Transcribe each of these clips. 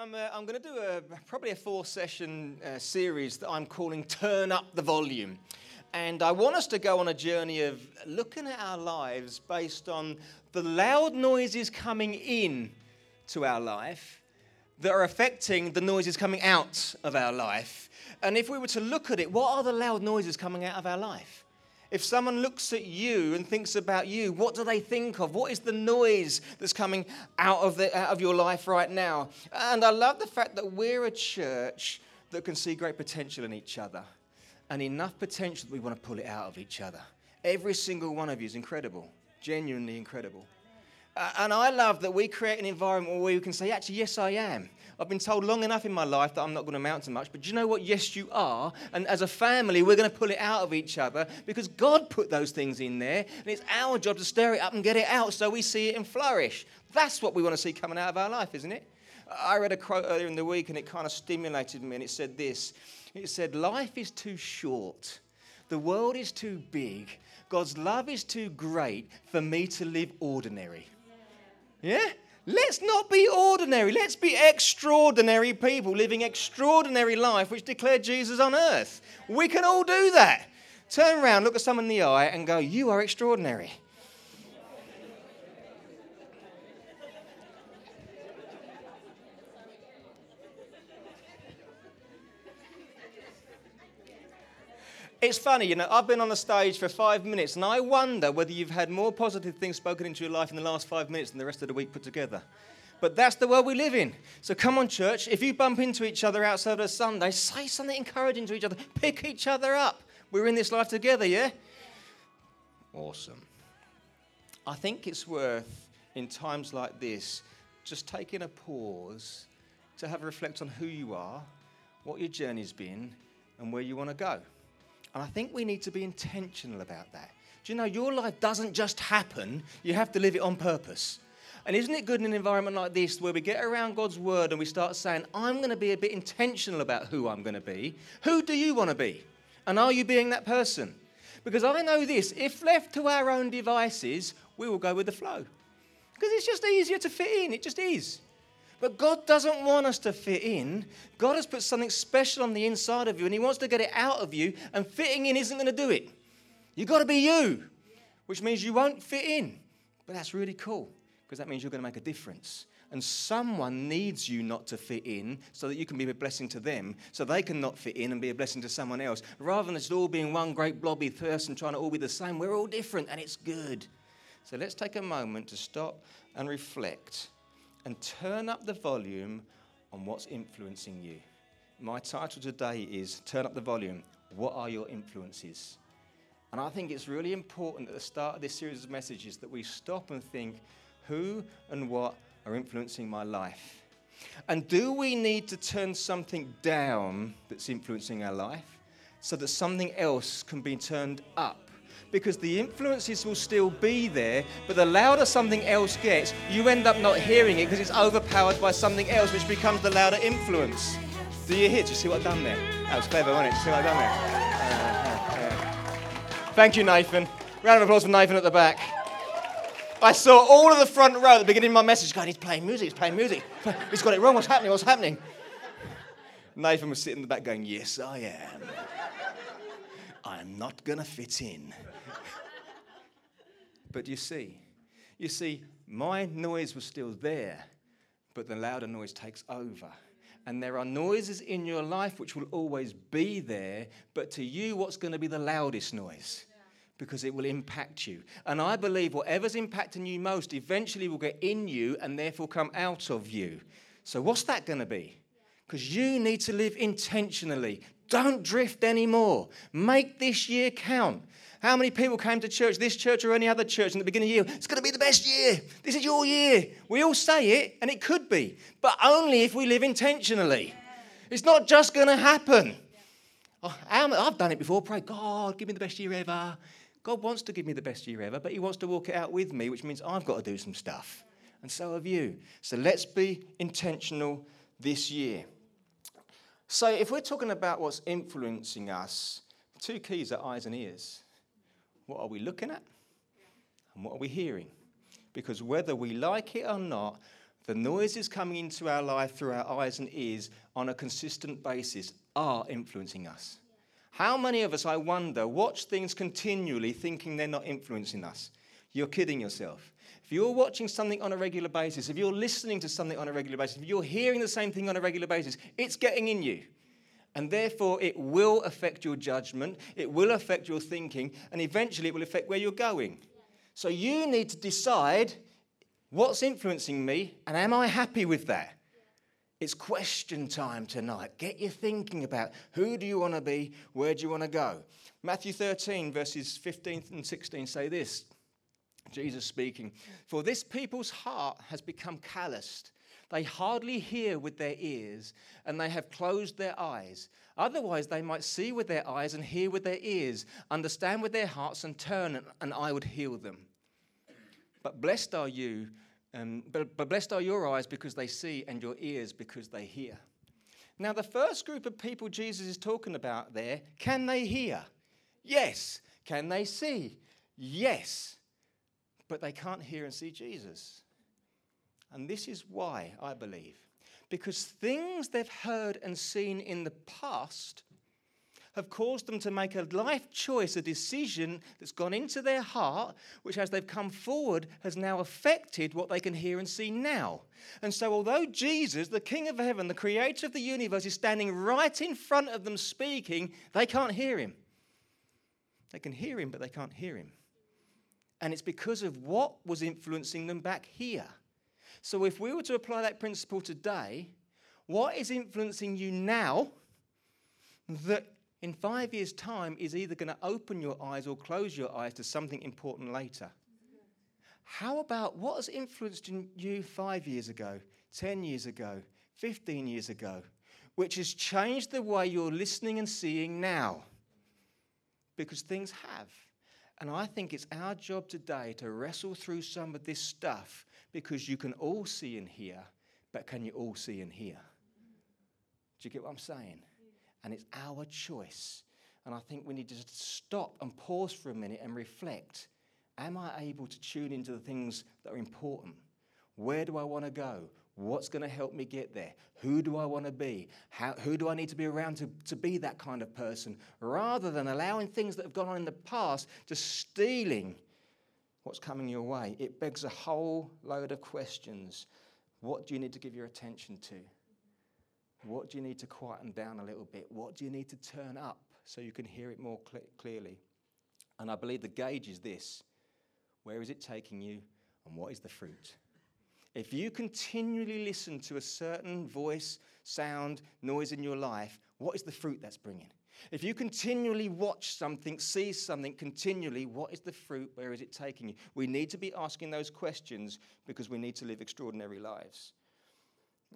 I'm, uh, I'm going to do a, probably a four session uh, series that I'm calling Turn Up the Volume. And I want us to go on a journey of looking at our lives based on the loud noises coming in to our life that are affecting the noises coming out of our life. And if we were to look at it, what are the loud noises coming out of our life? If someone looks at you and thinks about you, what do they think of? What is the noise that's coming out of, the, out of your life right now? And I love the fact that we're a church that can see great potential in each other and enough potential that we want to pull it out of each other. Every single one of you is incredible, genuinely incredible. Uh, and I love that we create an environment where we can say, actually, yes, I am. I've been told long enough in my life that I'm not going to amount to much, but do you know what? Yes, you are. And as a family, we're going to pull it out of each other because God put those things in there, and it's our job to stir it up and get it out so we see it and flourish. That's what we want to see coming out of our life, isn't it? I read a quote earlier in the week, and it kind of stimulated me, and it said this It said, Life is too short, the world is too big, God's love is too great for me to live ordinary. Yeah? Let's not be ordinary. Let's be extraordinary people living extraordinary life which declare Jesus on earth. We can all do that. Turn around, look at someone in the eye, and go, You are extraordinary. It's funny, you know, I've been on the stage for five minutes and I wonder whether you've had more positive things spoken into your life in the last five minutes than the rest of the week put together. But that's the world we live in. So come on, church. If you bump into each other outside of Sunday, say something encouraging to each other. Pick each other up. We're in this life together, yeah? Awesome. I think it's worth, in times like this, just taking a pause to have a reflect on who you are, what your journey's been, and where you want to go. And I think we need to be intentional about that. Do you know, your life doesn't just happen, you have to live it on purpose. And isn't it good in an environment like this where we get around God's word and we start saying, I'm going to be a bit intentional about who I'm going to be? Who do you want to be? And are you being that person? Because I know this if left to our own devices, we will go with the flow. Because it's just easier to fit in, it just is. But God doesn't want us to fit in. God has put something special on the inside of you and He wants to get it out of you, and fitting in isn't going to do it. You've got to be you, which means you won't fit in. But that's really cool because that means you're going to make a difference. And someone needs you not to fit in so that you can be a blessing to them, so they can not fit in and be a blessing to someone else. Rather than just all being one great blobby person trying to all be the same, we're all different and it's good. So let's take a moment to stop and reflect and turn up the volume on what's influencing you. My title today is Turn Up the Volume. What are your influences? And I think it's really important at the start of this series of messages that we stop and think who and what are influencing my life? And do we need to turn something down that's influencing our life so that something else can be turned up? Because the influences will still be there, but the louder something else gets, you end up not hearing it because it's overpowered by something else, which becomes the louder influence. Do you hear? Do you see what I've done there? That was clever, wasn't it? See what I've done there? Uh, uh, uh. Thank you, Nathan. Round of applause for Nathan at the back. I saw all of the front row at the beginning of my message going, he's playing music, he's playing music. He's got it wrong. What's happening? What's happening? Nathan was sitting in the back going, Yes, I am. I'm not going to fit in. but you see, you see, my noise was still there, but the louder noise takes over. And there are noises in your life which will always be there, but to you, what's going to be the loudest noise? Because it will impact you. And I believe whatever's impacting you most eventually will get in you and therefore come out of you. So, what's that going to be? Because you need to live intentionally. Don't drift anymore. Make this year count. How many people came to church, this church or any other church, in the beginning of the year? It's going to be the best year. This is your year. We all say it, and it could be, but only if we live intentionally. It's not just going to happen. Oh, I've done it before. Pray, God, give me the best year ever. God wants to give me the best year ever, but He wants to walk it out with me, which means I've got to do some stuff. And so have you. So let's be intentional this year. So, if we're talking about what's influencing us, two keys are eyes and ears. What are we looking at? And what are we hearing? Because whether we like it or not, the noises coming into our life through our eyes and ears on a consistent basis are influencing us. How many of us, I wonder, watch things continually thinking they're not influencing us? You're kidding yourself. If you're watching something on a regular basis, if you're listening to something on a regular basis, if you're hearing the same thing on a regular basis, it's getting in you. And therefore, it will affect your judgment, it will affect your thinking, and eventually it will affect where you're going. So you need to decide what's influencing me, and am I happy with that? It's question time tonight. Get your thinking about who do you want to be, where do you want to go. Matthew 13, verses 15 and 16 say this Jesus speaking, For this people's heart has become calloused. They hardly hear with their ears, and they have closed their eyes. Otherwise, they might see with their eyes and hear with their ears, understand with their hearts, and turn, and I would heal them. But blessed are you, um, but, but blessed are your eyes because they see, and your ears because they hear. Now, the first group of people Jesus is talking about there, can they hear? Yes. Can they see? Yes. But they can't hear and see Jesus. And this is why, I believe. Because things they've heard and seen in the past have caused them to make a life choice, a decision that's gone into their heart, which as they've come forward has now affected what they can hear and see now. And so, although Jesus, the King of heaven, the creator of the universe, is standing right in front of them speaking, they can't hear him. They can hear him, but they can't hear him. And it's because of what was influencing them back here. So, if we were to apply that principle today, what is influencing you now that in five years' time is either going to open your eyes or close your eyes to something important later? How about what has influenced you five years ago, 10 years ago, 15 years ago, which has changed the way you're listening and seeing now? Because things have. And I think it's our job today to wrestle through some of this stuff because you can all see and hear, but can you all see and hear? Do you get what I'm saying? And it's our choice. And I think we need to stop and pause for a minute and reflect. Am I able to tune into the things that are important? Where do I want to go? What's going to help me get there? Who do I want to be? How, who do I need to be around to, to be that kind of person? Rather than allowing things that have gone on in the past to stealing what's coming your way. It begs a whole load of questions. What do you need to give your attention to? What do you need to quieten down a little bit? What do you need to turn up so you can hear it more cl- clearly? And I believe the gauge is this where is it taking you, and what is the fruit? If you continually listen to a certain voice, sound, noise in your life, what is the fruit that's bringing? If you continually watch something, see something continually, what is the fruit? Where is it taking you? We need to be asking those questions because we need to live extraordinary lives.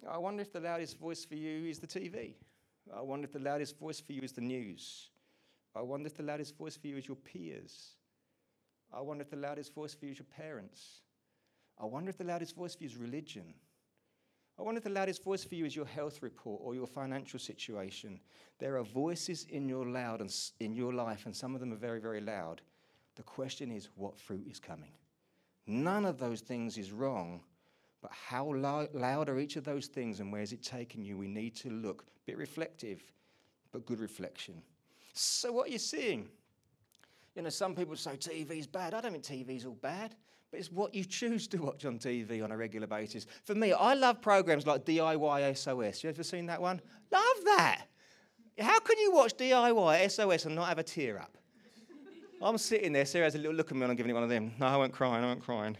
I wonder if the loudest voice for you is the TV. I wonder if the loudest voice for you is the news. I wonder if the loudest voice for you is your peers. I wonder if the loudest voice for you is your parents. I wonder if the loudest voice for you is religion. I wonder if the loudest voice for you is your health report or your financial situation. There are voices in your loud and in your life, and some of them are very, very loud. The question is, what fruit is coming? None of those things is wrong, but how loud are each of those things, and where is it taking you? We need to look. A bit reflective, but good reflection. So, what are you seeing? You know, some people say TV's bad. I don't think TV's all bad but it's what you choose to watch on TV on a regular basis. For me, I love programs like DIY SOS. You ever seen that one? Love that. How can you watch DIY SOS and not have a tear up? I'm sitting there, Sarah has a little look at me and I'm giving it one of them. No, I won't cry, I won't cry.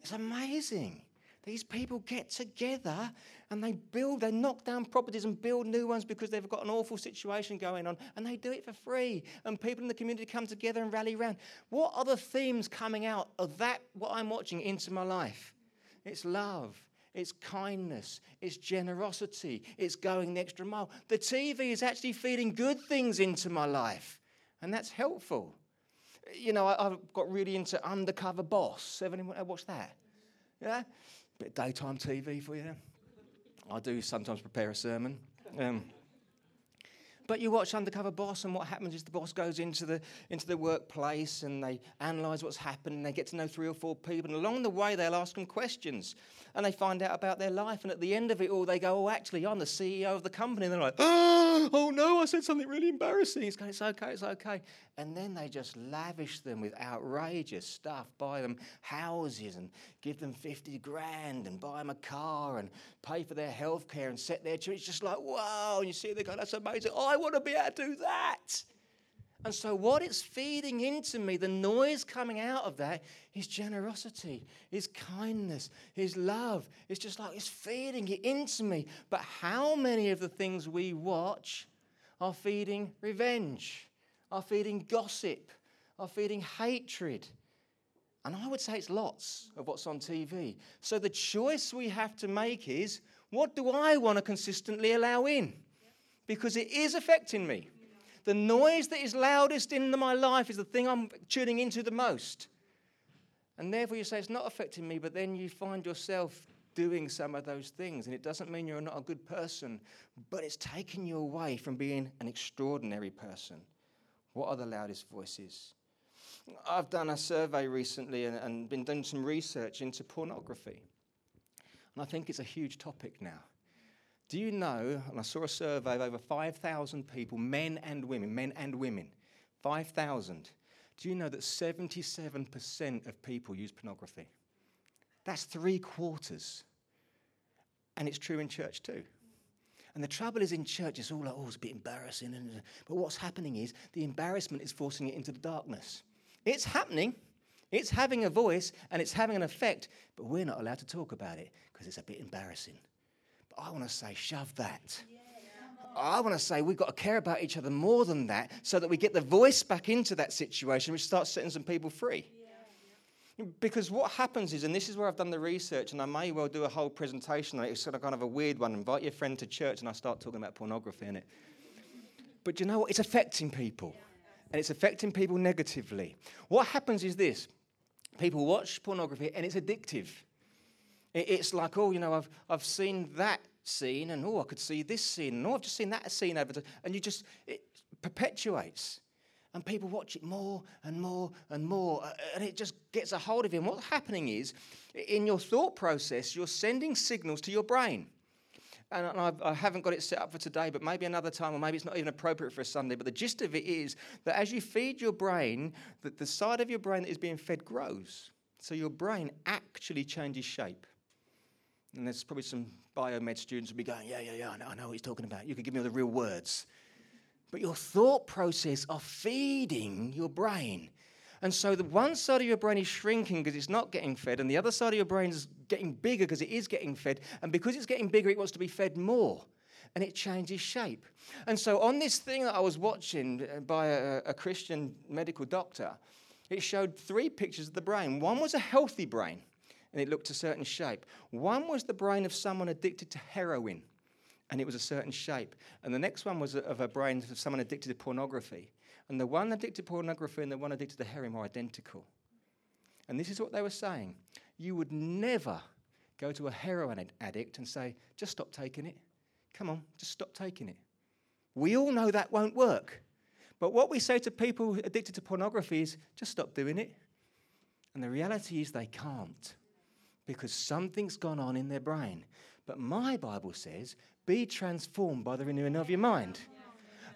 It's amazing. These people get together and they build, they knock down properties and build new ones because they've got an awful situation going on and they do it for free. And people in the community come together and rally around. What are the themes coming out of that, what I'm watching, into my life? It's love. It's kindness, it's generosity, it's going the extra mile. The TV is actually feeding good things into my life, and that's helpful. You know, I, have got really into Undercover Boss. Have anyone watched that? Yeah? Bit of daytime TV for you. I do sometimes prepare a sermon. Um, But you watch Undercover Boss, and what happens is the boss goes into the, into the workplace and they analyse what's happened, and they get to know three or four people. And along the way, they'll ask them questions and they find out about their life. And at the end of it all, they go, Oh, actually, I'm the CEO of the company. And they're like, Oh, oh no, I said something really embarrassing. It's, going, it's okay, it's okay. And then they just lavish them with outrageous stuff, buy them houses and give them 50 grand and buy them a car and pay for their health care and set their children. It's just like, wow. And you see, they go, That's amazing. I want to be able to do that. And so, what it's feeding into me, the noise coming out of that, is generosity, is kindness, is love. It's just like it's feeding it into me. But how many of the things we watch are feeding revenge, are feeding gossip, are feeding hatred? And I would say it's lots of what's on TV. So, the choice we have to make is what do I want to consistently allow in? Because it is affecting me. The noise that is loudest in my life is the thing I'm tuning into the most. And therefore, you say, it's not affecting me, but then you find yourself doing some of those things. And it doesn't mean you're not a good person, but it's taking you away from being an extraordinary person. What are the loudest voices? I've done a survey recently and, and been doing some research into pornography. And I think it's a huge topic now. Do you know, and I saw a survey of over 5,000 people, men and women, men and women, 5,000. Do you know that 77% of people use pornography? That's three quarters. And it's true in church too. And the trouble is in church, it's all like, oh, it's a bit embarrassing. But what's happening is the embarrassment is forcing it into the darkness. It's happening, it's having a voice, and it's having an effect, but we're not allowed to talk about it because it's a bit embarrassing. But I want to say, shove that. I want to say we've got to care about each other more than that so that we get the voice back into that situation, which starts setting some people free. Because what happens is, and this is where I've done the research, and I may well do a whole presentation on it. It's sort of kind of a weird one. Invite your friend to church, and I start talking about pornography in it. But you know what? It's affecting people, and it's affecting people negatively. What happens is this people watch pornography, and it's addictive. It's like, oh, you know, I've, I've seen that scene, and oh, I could see this scene, and oh, I've just seen that scene over. And you just, it perpetuates. And people watch it more and more and more, uh, and it just gets a hold of you. And what's happening is, in your thought process, you're sending signals to your brain. And I've, I haven't got it set up for today, but maybe another time, or maybe it's not even appropriate for a Sunday. But the gist of it is that as you feed your brain, that the side of your brain that is being fed grows. So your brain actually changes shape. And there's probably some biomed students will be going, yeah, yeah, yeah, I know, I know what he's talking about. You could give me all the real words. But your thought process are feeding your brain. And so the one side of your brain is shrinking because it's not getting fed, and the other side of your brain is getting bigger because it is getting fed. And because it's getting bigger, it wants to be fed more. And it changes shape. And so on this thing that I was watching uh, by a, a Christian medical doctor, it showed three pictures of the brain. One was a healthy brain and it looked a certain shape. One was the brain of someone addicted to heroin, and it was a certain shape. And the next one was of a brain of someone addicted to pornography. And the one addicted to pornography and the one addicted to heroin were identical. And this is what they were saying you would never go to a heroin addict and say, just stop taking it. Come on, just stop taking it. We all know that won't work. But what we say to people addicted to pornography is, just stop doing it. And the reality is they can't because something's gone on in their brain. But my Bible says, be transformed by the renewing of your mind.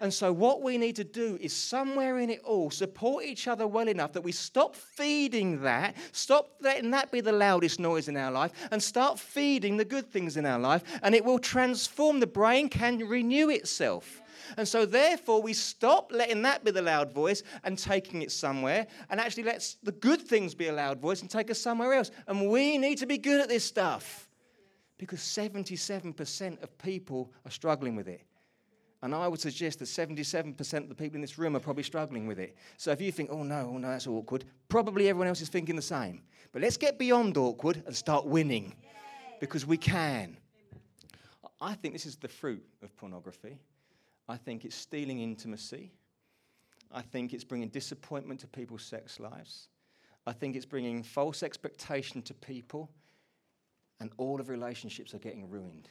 And so, what we need to do is somewhere in it all support each other well enough that we stop feeding that, stop letting that be the loudest noise in our life, and start feeding the good things in our life. And it will transform. The brain can renew itself. And so, therefore, we stop letting that be the loud voice and taking it somewhere, and actually let the good things be a loud voice and take us somewhere else. And we need to be good at this stuff because 77% of people are struggling with it. And I would suggest that 77% of the people in this room are probably struggling with it. So if you think, oh no, oh no, that's awkward, probably everyone else is thinking the same. But let's get beyond awkward and start winning because we can. I think this is the fruit of pornography. I think it's stealing intimacy. I think it's bringing disappointment to people's sex lives. I think it's bringing false expectation to people, and all of relationships are getting ruined.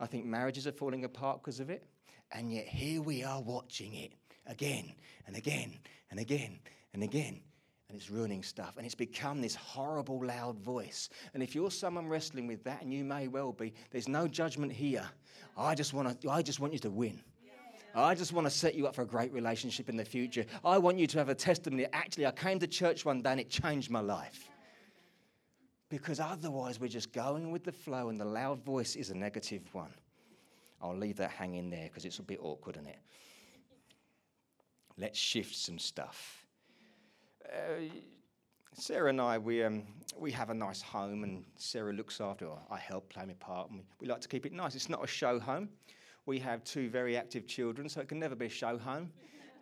I think marriages are falling apart because of it. And yet here we are watching it again and again and again and again. And it's ruining stuff. And it's become this horrible, loud voice. And if you're someone wrestling with that, and you may well be, there's no judgment here. I just, wanna, I just want you to win. I just want to set you up for a great relationship in the future. I want you to have a testimony. Actually, I came to church one day and it changed my life. Because otherwise, we're just going with the flow, and the loud voice is a negative one. I'll leave that hanging there because it's a bit awkward, isn't it? Let's shift some stuff. Uh, Sarah and I, we, um, we have a nice home, and Sarah looks after. I help play my part, and we, we like to keep it nice. It's not a show home. We have two very active children, so it can never be a show home.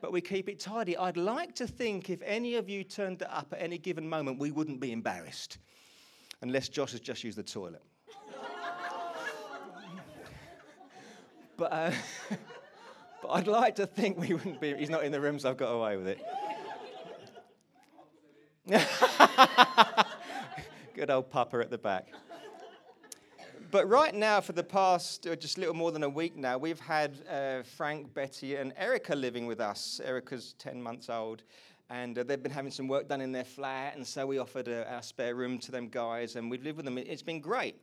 But we keep it tidy. I'd like to think if any of you turned up at any given moment, we wouldn't be embarrassed, unless Josh has just used the toilet. But, uh, but I'd like to think we wouldn't be. He's not in the room, so I've got away with it. Good old Papa at the back. But right now, for the past uh, just a little more than a week now, we've had uh, Frank, Betty, and Erica living with us. Erica's 10 months old, and uh, they've been having some work done in their flat, and so we offered uh, our spare room to them guys, and we've lived with them. It's been great.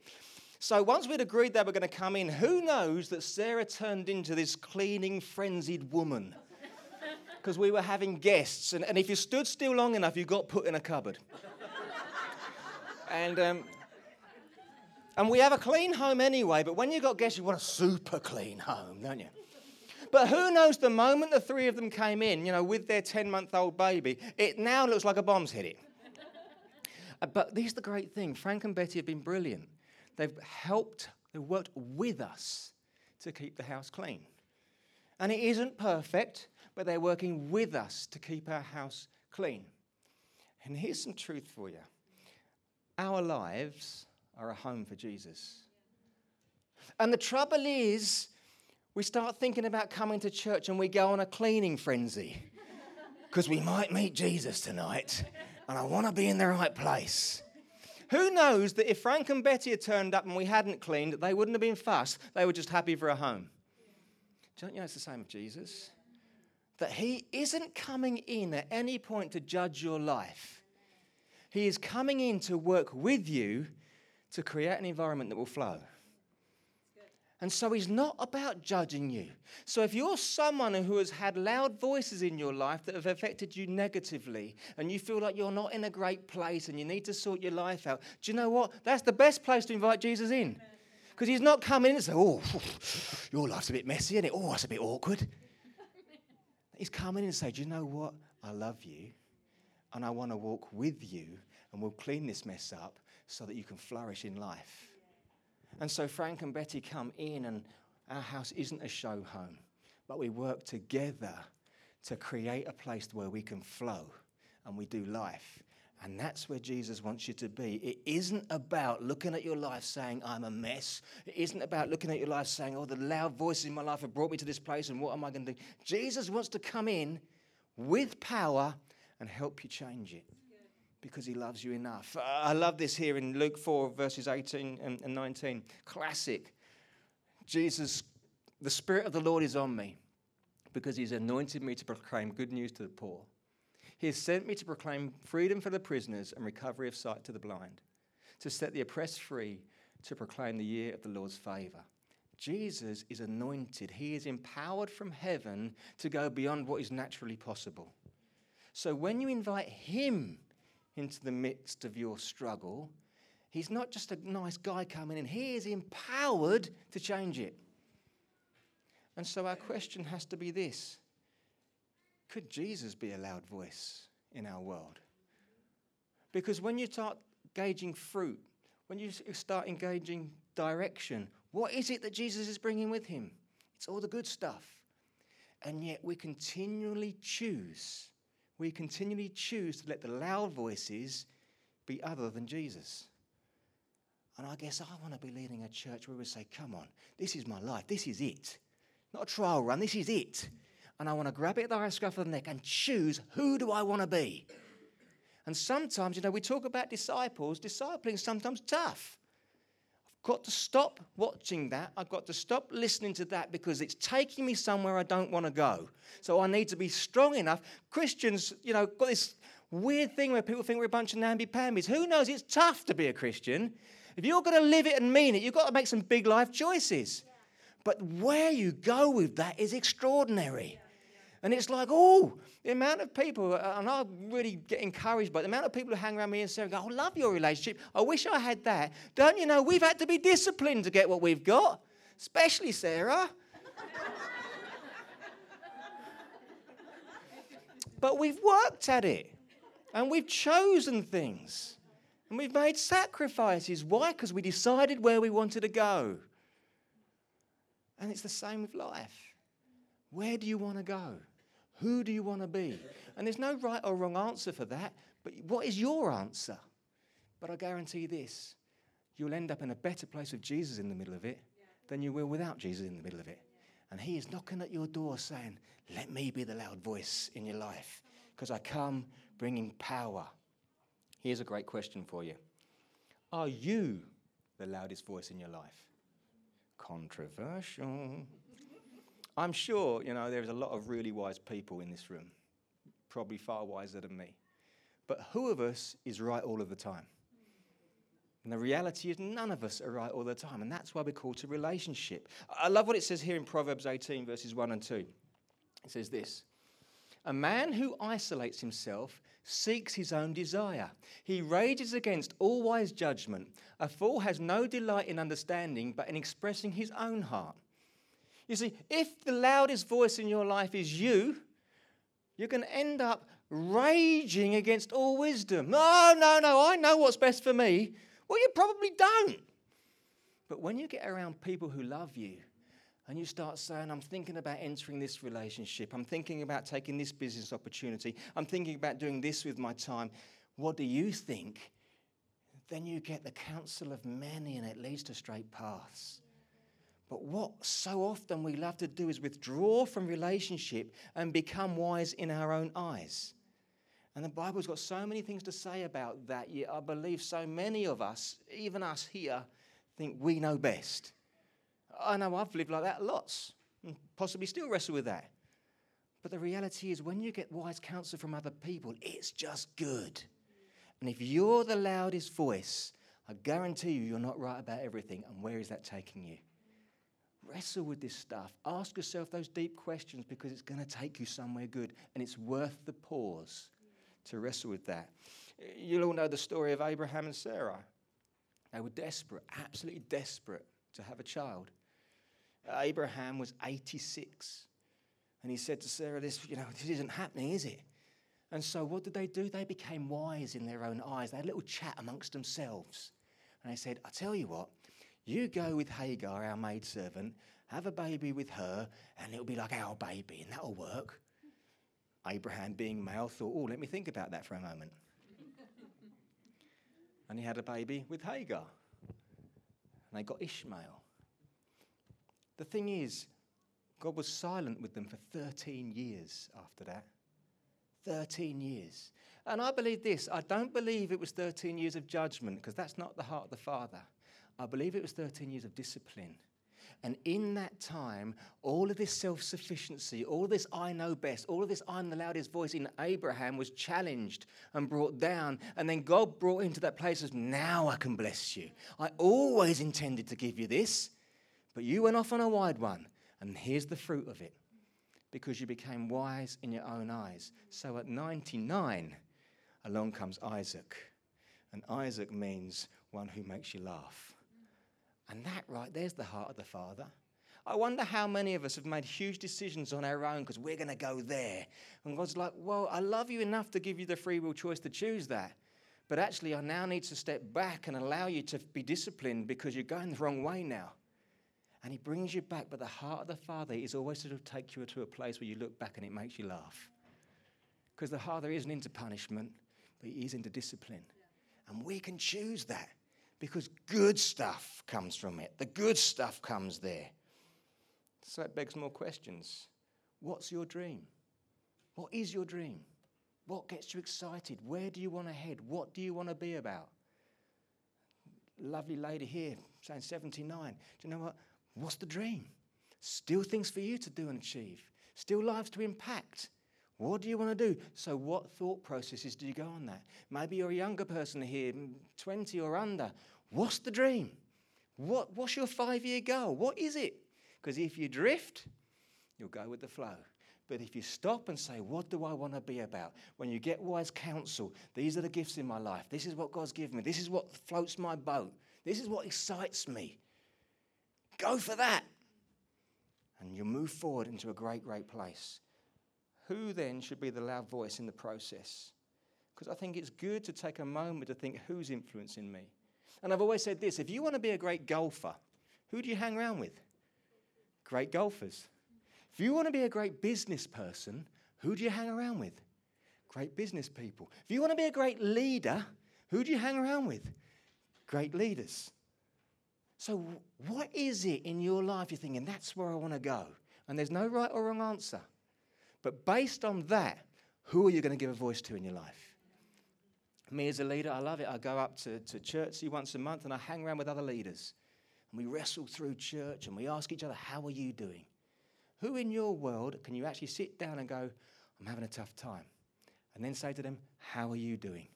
So once we'd agreed they were going to come in, who knows that Sarah turned into this cleaning, frenzied woman? Because we were having guests, and, and if you stood still long enough, you got put in a cupboard. and um, and we have a clean home anyway, but when you've got guests, you want a super clean home, don't you? But who knows, the moment the three of them came in, you know, with their 10 month old baby, it now looks like a bomb's hit it. Uh, but here's the great thing Frank and Betty have been brilliant. They've helped, they've worked with us to keep the house clean. And it isn't perfect, but they're working with us to keep our house clean. And here's some truth for you our lives are a home for Jesus. And the trouble is, we start thinking about coming to church and we go on a cleaning frenzy because we might meet Jesus tonight and I want to be in the right place. Who knows that if Frank and Betty had turned up and we hadn't cleaned, they wouldn't have been fussed. They were just happy for a home. Don't you know it's the same with Jesus? That he isn't coming in at any point to judge your life. He is coming in to work with you to create an environment that will flow. And so he's not about judging you. So if you're someone who has had loud voices in your life that have affected you negatively, and you feel like you're not in a great place and you need to sort your life out, do you know what? That's the best place to invite Jesus in. Because he's not coming in and saying, Oh, your life's a bit messy, isn't it? Oh, it's a bit awkward. He's coming in and saying, Do you know what? I love you, and I want to walk with you, and we'll clean this mess up so that you can flourish in life. And so Frank and Betty come in, and our house isn't a show home, but we work together to create a place where we can flow and we do life. And that's where Jesus wants you to be. It isn't about looking at your life saying, I'm a mess. It isn't about looking at your life saying, oh, the loud voices in my life have brought me to this place and what am I going to do? Jesus wants to come in with power and help you change it because he loves you enough. I love this here in Luke 4, verses 18 and 19. Classic. Jesus, the Spirit of the Lord is on me because he's anointed me to proclaim good news to the poor. He has sent me to proclaim freedom for the prisoners and recovery of sight to the blind, to set the oppressed free, to proclaim the year of the Lord's favor. Jesus is anointed. He is empowered from heaven to go beyond what is naturally possible. So when you invite him into the midst of your struggle, he's not just a nice guy coming in, he is empowered to change it. And so our question has to be this Could Jesus be a loud voice in our world? Because when you start gauging fruit, when you start engaging direction, what is it that Jesus is bringing with him? It's all the good stuff. And yet we continually choose we continually choose to let the loud voices be other than Jesus. And I guess I want to be leading a church where we say, come on, this is my life, this is it. Not a trial run, this is it. And I want to grab it at the scruff of the neck and choose who do I want to be. And sometimes, you know, we talk about disciples, discipling is sometimes tough. Got to stop watching that. I've got to stop listening to that because it's taking me somewhere I don't want to go. So I need to be strong enough. Christians, you know, got this weird thing where people think we're a bunch of namby-pambies. Who knows? It's tough to be a Christian. If you're going to live it and mean it, you've got to make some big life choices. But where you go with that is extraordinary. And it's like, oh, the amount of people, and I really get encouraged by the amount of people who hang around me and say, I love your relationship. I wish I had that. Don't you know, we've had to be disciplined to get what we've got, especially Sarah. but we've worked at it, and we've chosen things, and we've made sacrifices. Why? Because we decided where we wanted to go. And it's the same with life. Where do you want to go? Who do you want to be? And there's no right or wrong answer for that, but what is your answer? But I guarantee this you'll end up in a better place with Jesus in the middle of it than you will without Jesus in the middle of it. And He is knocking at your door saying, Let me be the loud voice in your life because I come bringing power. Here's a great question for you Are you the loudest voice in your life? Controversial. I'm sure, you know, there's a lot of really wise people in this room, probably far wiser than me. But who of us is right all of the time? And the reality is, none of us are right all the time. And that's why we're called to relationship. I love what it says here in Proverbs 18, verses 1 and 2. It says this A man who isolates himself seeks his own desire. He rages against all wise judgment. A fool has no delight in understanding, but in expressing his own heart. You see, if the loudest voice in your life is you, you're going to end up raging against all wisdom. No, no, no, I know what's best for me. Well, you probably don't. But when you get around people who love you, and you start saying, I'm thinking about entering this relationship, I'm thinking about taking this business opportunity, I'm thinking about doing this with my time, what do you think? Then you get the counsel of many, and it leads to straight paths. But what so often we love to do is withdraw from relationship and become wise in our own eyes. And the Bible's got so many things to say about that, yet I believe so many of us, even us here, think we know best. I know I've lived like that lots, and possibly still wrestle with that. But the reality is, when you get wise counsel from other people, it's just good. And if you're the loudest voice, I guarantee you, you're not right about everything. And where is that taking you? Wrestle with this stuff. Ask yourself those deep questions because it's going to take you somewhere good and it's worth the pause to wrestle with that. You'll all know the story of Abraham and Sarah. They were desperate, absolutely desperate to have a child. Abraham was 86. And he said to Sarah, This, you know, this isn't happening, is it? And so what did they do? They became wise in their own eyes. They had a little chat amongst themselves. And they said, I tell you what, you go with Hagar, our maidservant, have a baby with her, and it'll be like our baby, and that'll work. Abraham, being male, thought, oh, let me think about that for a moment. and he had a baby with Hagar. And they got Ishmael. The thing is, God was silent with them for 13 years after that. 13 years. And I believe this I don't believe it was 13 years of judgment, because that's not the heart of the Father. I believe it was 13 years of discipline. And in that time, all of this self sufficiency, all of this I know best, all of this I'm the loudest voice in Abraham was challenged and brought down. And then God brought him to that place of, now I can bless you. I always intended to give you this, but you went off on a wide one. And here's the fruit of it because you became wise in your own eyes. So at 99, along comes Isaac. And Isaac means one who makes you laugh. And that right there's the heart of the Father. I wonder how many of us have made huge decisions on our own because we're going to go there. And God's like, well, I love you enough to give you the free will choice to choose that. But actually, I now need to step back and allow you to be disciplined because you're going the wrong way now. And He brings you back. But the heart of the Father is always to take you to a place where you look back and it makes you laugh. Because the Father isn't into punishment, but He is into discipline. And we can choose that because good stuff comes from it. The good stuff comes there. So it begs more questions. What's your dream? What is your dream? What gets you excited? Where do you want to head? What do you want to be about? Lovely lady here saying 79. Do you know what? What's the dream? Still things for you to do and achieve, still lives to impact. What do you want to do? So, what thought processes do you go on that? Maybe you're a younger person here, mm, 20 or under. What's the dream? What, what's your five year goal? What is it? Because if you drift, you'll go with the flow. But if you stop and say, What do I want to be about? When you get wise counsel, these are the gifts in my life. This is what God's given me. This is what floats my boat. This is what excites me. Go for that. And you'll move forward into a great, great place. Who then should be the loud voice in the process? Because I think it's good to take a moment to think who's influencing me. And I've always said this if you want to be a great golfer, who do you hang around with? Great golfers. If you want to be a great business person, who do you hang around with? Great business people. If you want to be a great leader, who do you hang around with? Great leaders. So, what is it in your life you're thinking, that's where I want to go? And there's no right or wrong answer. But based on that, who are you going to give a voice to in your life? Me as a leader, I love it. I go up to, to church once a month and I hang around with other leaders. And we wrestle through church and we ask each other, How are you doing? Who in your world can you actually sit down and go, I'm having a tough time? And then say to them, How are you doing?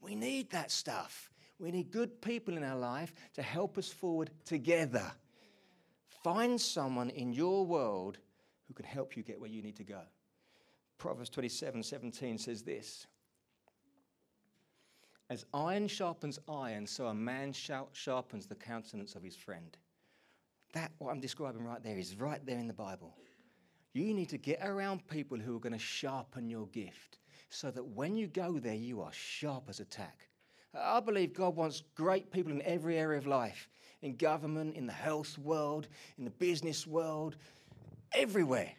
We need that stuff. We need good people in our life to help us forward together. Find someone in your world who can help you get where you need to go. Proverbs 27 17 says this As iron sharpens iron, so a man sharpens the countenance of his friend. That, what I'm describing right there, is right there in the Bible. You need to get around people who are going to sharpen your gift so that when you go there, you are sharp as a tack. I believe God wants great people in every area of life in government, in the health world, in the business world, everywhere.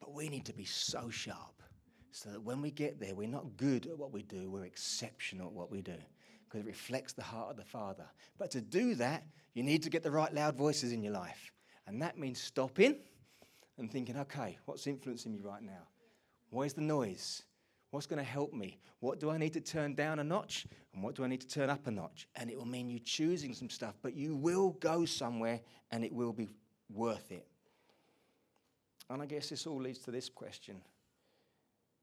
But we need to be so sharp so that when we get there, we're not good at what we do, we're exceptional at what we do because it reflects the heart of the Father. But to do that, you need to get the right loud voices in your life. And that means stopping and thinking, okay, what's influencing me right now? Where's the noise? What's going to help me? What do I need to turn down a notch? And what do I need to turn up a notch? And it will mean you choosing some stuff, but you will go somewhere and it will be worth it. And I guess this all leads to this question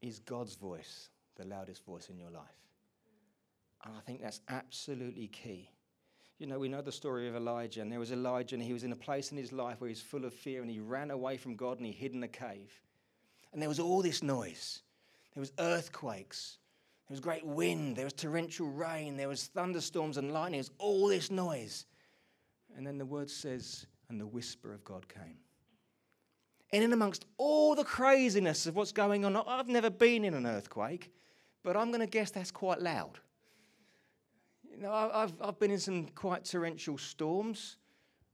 Is God's voice the loudest voice in your life? And I think that's absolutely key. You know, we know the story of Elijah, and there was Elijah, and he was in a place in his life where he was full of fear, and he ran away from God and he hid in a cave. And there was all this noise. There was earthquakes, there was great wind, there was torrential rain, there was thunderstorms and lightning, there was all this noise. And then the word says, and the whisper of God came. And in amongst all the craziness of what's going on, I've never been in an earthquake, but I'm going to guess that's quite loud. You know, I've, I've been in some quite torrential storms,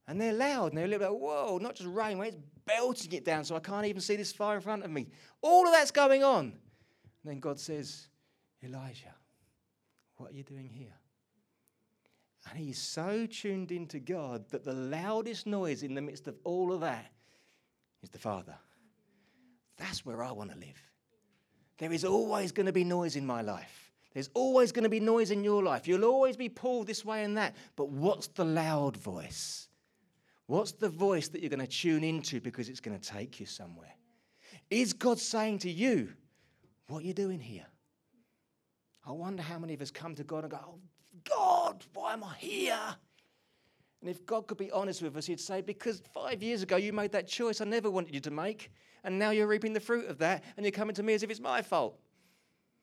and they're loud, and they're a little bit, like, whoa, not just rain, it's belting it down so I can't even see this fire in front of me. All of that's going on. And then God says, Elijah, what are you doing here? And he's so tuned into God that the loudest noise in the midst of all of that is the Father. That's where I want to live. There is always going to be noise in my life. There's always going to be noise in your life. You'll always be pulled this way and that. But what's the loud voice? What's the voice that you're going to tune into because it's going to take you somewhere? Is God saying to you, What are you doing here? I wonder how many of us come to God and go, oh, God, why am I here? And if God could be honest with us, He'd say, Because five years ago you made that choice I never wanted you to make, and now you're reaping the fruit of that, and you're coming to me as if it's my fault.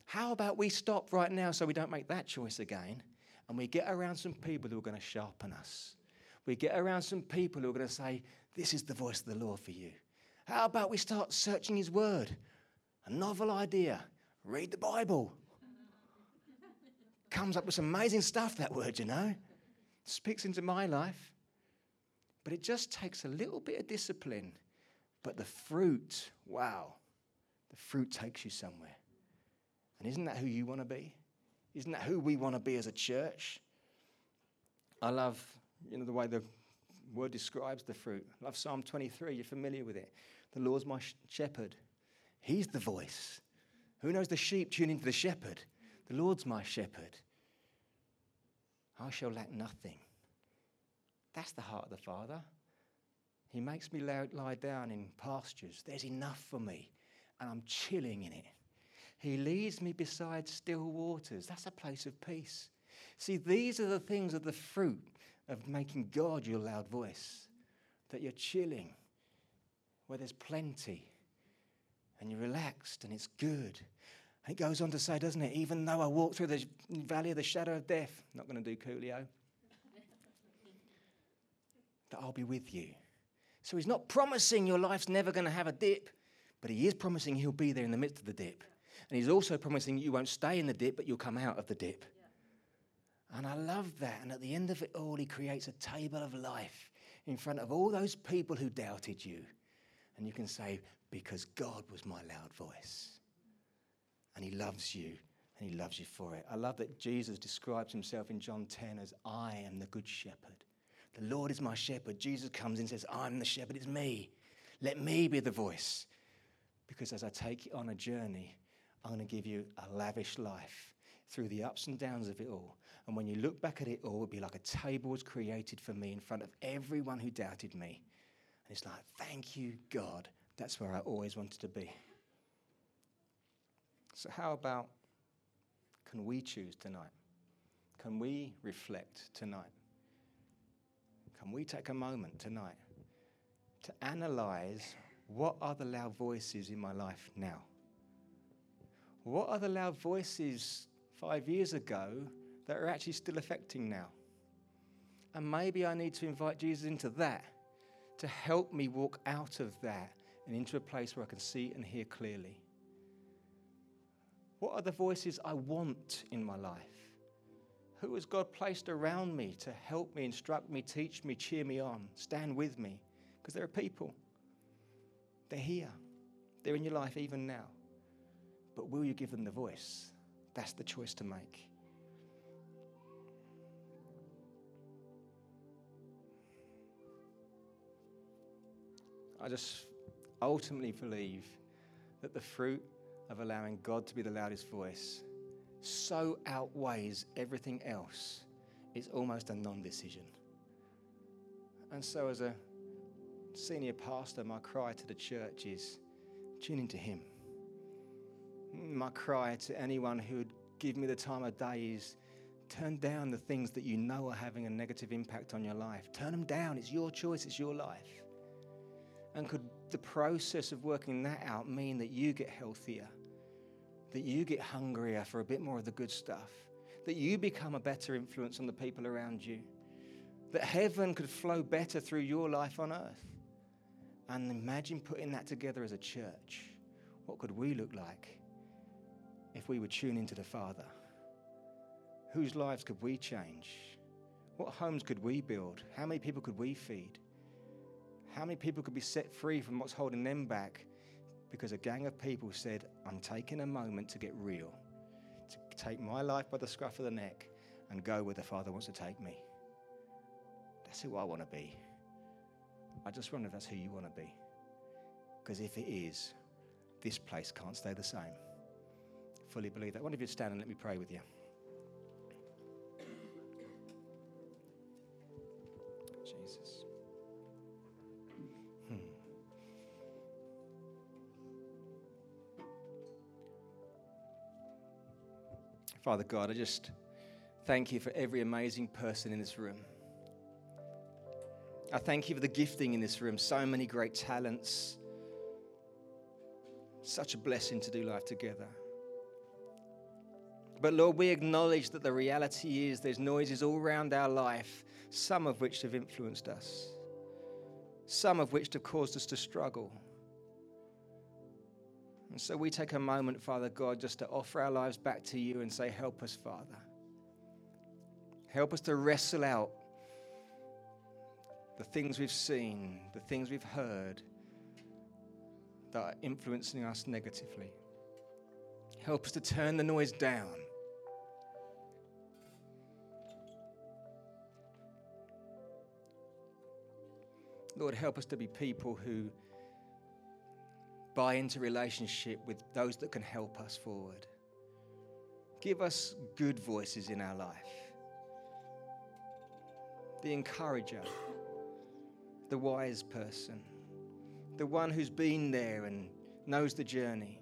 How about we stop right now so we don't make that choice again and we get around some people who are going to sharpen us? We get around some people who are going to say, This is the voice of the Lord for you. How about we start searching His Word? A novel idea. Read the Bible. Comes up with some amazing stuff, that word, you know. Speaks into my life. But it just takes a little bit of discipline. But the fruit, wow, the fruit takes you somewhere. And isn't that who you want to be? Isn't that who we want to be as a church? I love, you know, the way the word describes the fruit. I love Psalm 23. You're familiar with it. The Lord's my shepherd. He's the voice. Who knows the sheep tune into the shepherd? The Lord's my shepherd. I shall lack nothing. That's the heart of the Father. He makes me lie down in pastures. There's enough for me, and I'm chilling in it. He leads me beside still waters. That's a place of peace. See, these are the things of the fruit of making God your loud voice. That you're chilling where there's plenty and you're relaxed and it's good. It goes on to say, doesn't it? Even though I walk through the valley of the shadow of death, not going to do Coolio, that I'll be with you. So he's not promising your life's never going to have a dip, but he is promising he'll be there in the midst of the dip. And he's also promising you won't stay in the dip, but you'll come out of the dip. And I love that. And at the end of it all, he creates a table of life in front of all those people who doubted you. And you can say, because God was my loud voice. And he loves you, and he loves you for it. I love that Jesus describes himself in John 10 as I am the good shepherd. The Lord is my shepherd. Jesus comes in and says, I'm the shepherd, it's me. Let me be the voice. Because as I take you on a journey, I'm going to give you a lavish life through the ups and downs of it all. And when you look back at it all, it'll be like a table was created for me in front of everyone who doubted me. And it's like, thank you, God. That's where I always wanted to be. So, how about can we choose tonight? Can we reflect tonight? Can we take a moment tonight to analyze what are the loud voices in my life now? What are the loud voices five years ago that are actually still affecting now? And maybe I need to invite Jesus into that to help me walk out of that and into a place where I can see and hear clearly. What are the voices I want in my life? Who has God placed around me to help me, instruct me, teach me, cheer me on, stand with me? Because there are people. They're here. They're in your life even now. But will you give them the voice? That's the choice to make. I just ultimately believe that the fruit of allowing God to be the loudest voice so outweighs everything else, it's almost a non decision. And so, as a senior pastor, my cry to the church is tune into Him. My cry to anyone who would give me the time of day is turn down the things that you know are having a negative impact on your life. Turn them down. It's your choice, it's your life. And could the process of working that out mean that you get healthier? That you get hungrier for a bit more of the good stuff, that you become a better influence on the people around you, that heaven could flow better through your life on earth. And imagine putting that together as a church. What could we look like if we would tune into the Father? Whose lives could we change? What homes could we build? How many people could we feed? How many people could be set free from what's holding them back because a gang of people said, I'm taking a moment to get real, to take my life by the scruff of the neck and go where the Father wants to take me. That's who I want to be. I just wonder if that's who you want to be. Because if it is, this place can't stay the same. Fully believe that. One of you'd stand and let me pray with you. Father God, I just thank you for every amazing person in this room. I thank you for the gifting in this room, so many great talents. Such a blessing to do life together. But Lord, we acknowledge that the reality is there's noises all around our life, some of which have influenced us, some of which have caused us to struggle. And so we take a moment, Father God, just to offer our lives back to you and say, Help us, Father. Help us to wrestle out the things we've seen, the things we've heard that are influencing us negatively. Help us to turn the noise down. Lord, help us to be people who buy into relationship with those that can help us forward. Give us good voices in our life. the encourager, the wise person, the one who's been there and knows the journey,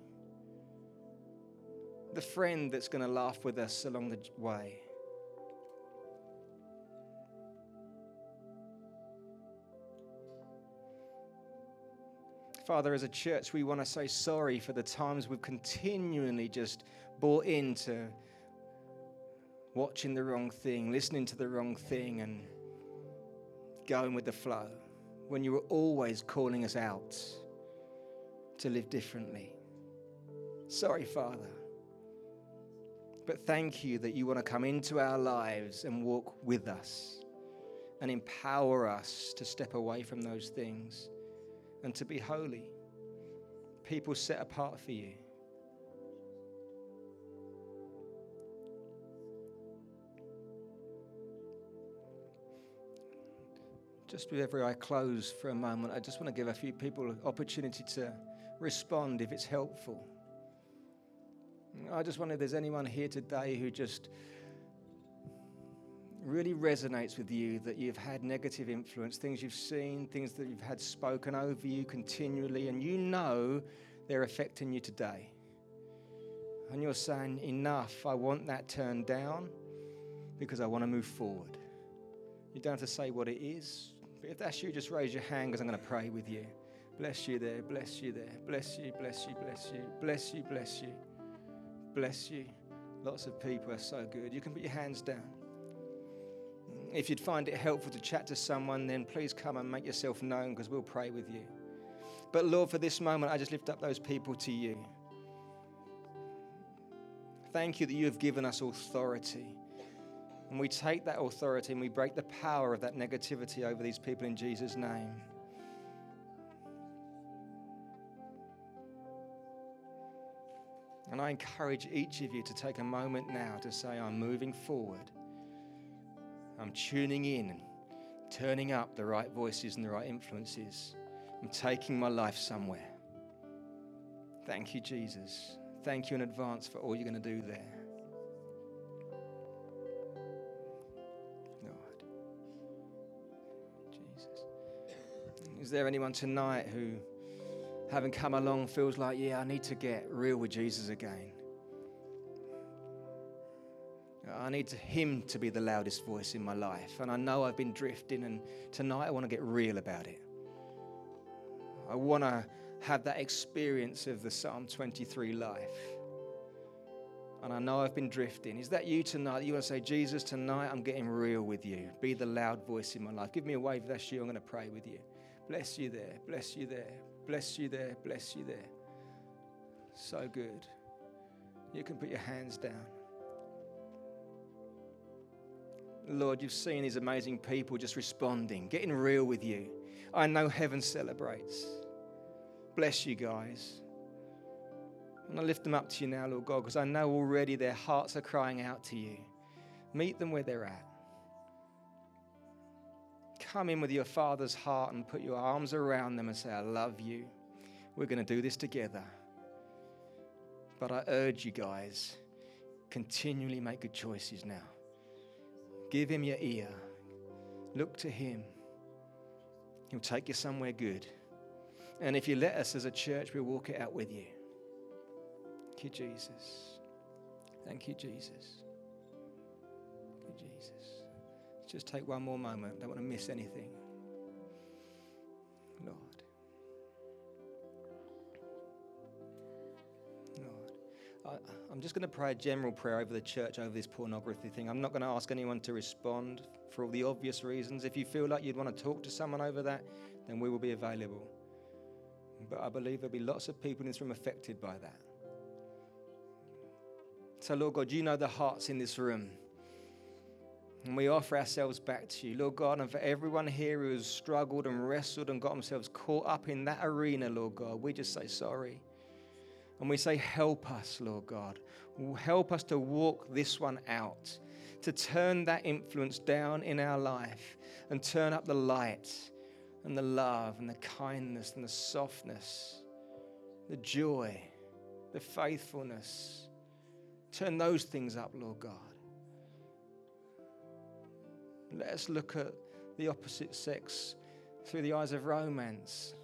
the friend that's going to laugh with us along the way. Father, as a church, we want to say sorry for the times we've continually just bought into watching the wrong thing, listening to the wrong thing, and going with the flow when you were always calling us out to live differently. Sorry, Father. But thank you that you want to come into our lives and walk with us and empower us to step away from those things and to be holy. People set apart for you. Just with every eye closed for a moment, I just want to give a few people an opportunity to respond if it's helpful. I just wonder if there's anyone here today who just really resonates with you that you've had negative influence, things you've seen, things that you've had spoken over you continually, and you know they're affecting you today. And you're saying, Enough, I want that turned down because I want to move forward. You don't have to say what it is, but if that's you, just raise your hand because I'm going to pray with you. Bless you there, bless you there, bless you, bless you, bless you, bless you, bless you, bless you. Lots of people are so good. You can put your hands down. If you'd find it helpful to chat to someone, then please come and make yourself known because we'll pray with you. But Lord, for this moment, I just lift up those people to you. Thank you that you have given us authority. And we take that authority and we break the power of that negativity over these people in Jesus' name. And I encourage each of you to take a moment now to say, I'm moving forward. I'm tuning in turning up the right voices and the right influences. I'm taking my life somewhere. Thank you, Jesus. Thank you in advance for all you're going to do there. Lord. Jesus. Is there anyone tonight who, having come along, feels like, yeah, I need to get real with Jesus again? I need Him to be the loudest voice in my life. And I know I've been drifting, and tonight I want to get real about it. I want to have that experience of the Psalm 23 life. And I know I've been drifting. Is that you tonight? You want to say, Jesus, tonight I'm getting real with you. Be the loud voice in my life. Give me a wave that's you. I'm going to pray with you. Bless you there. Bless you there. Bless you there. Bless you there. So good. You can put your hands down. Lord, you've seen these amazing people just responding, getting real with you. I know heaven celebrates. Bless you guys. And I lift them up to you now, Lord God, because I know already their hearts are crying out to you. Meet them where they're at. Come in with your Father's heart and put your arms around them and say, I love you. We're going to do this together. But I urge you guys, continually make good choices now. Give him your ear. Look to him. He'll take you somewhere good. And if you let us as a church, we'll walk it out with you. Thank you, Jesus. Thank you, Jesus. Thank you, Jesus. Just take one more moment. Don't want to miss anything. I, I'm just going to pray a general prayer over the church over this pornography thing. I'm not going to ask anyone to respond for all the obvious reasons. If you feel like you'd want to talk to someone over that, then we will be available. But I believe there'll be lots of people in this room affected by that. So, Lord God, you know the hearts in this room. And we offer ourselves back to you, Lord God, and for everyone here who has struggled and wrestled and got themselves caught up in that arena, Lord God, we just say sorry. And we say, Help us, Lord God. Help us to walk this one out, to turn that influence down in our life and turn up the light and the love and the kindness and the softness, the joy, the faithfulness. Turn those things up, Lord God. Let us look at the opposite sex through the eyes of romance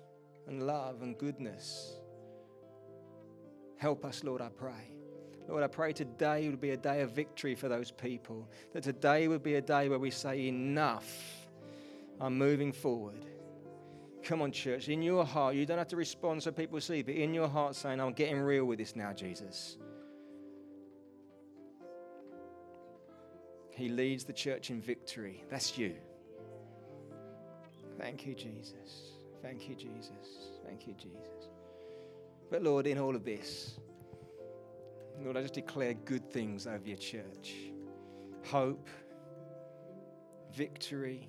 and love and goodness. Help us, Lord, I pray. Lord, I pray today would be a day of victory for those people. That today would be a day where we say, Enough. I'm moving forward. Come on, church. In your heart, you don't have to respond so people see, but in your heart, saying, I'm getting real with this now, Jesus. He leads the church in victory. That's you. Thank you, Jesus. Thank you, Jesus. Thank you, Jesus. But Lord, in all of this, Lord, I just declare good things over your church hope, victory,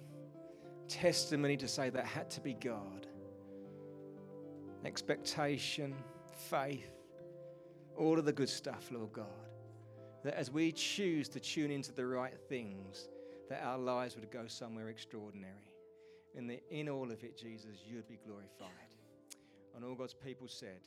testimony to say that had to be God, expectation, faith, all of the good stuff, Lord God. That as we choose to tune into the right things, that our lives would go somewhere extraordinary. And that in all of it, Jesus, you'd be glorified. And all God's people said,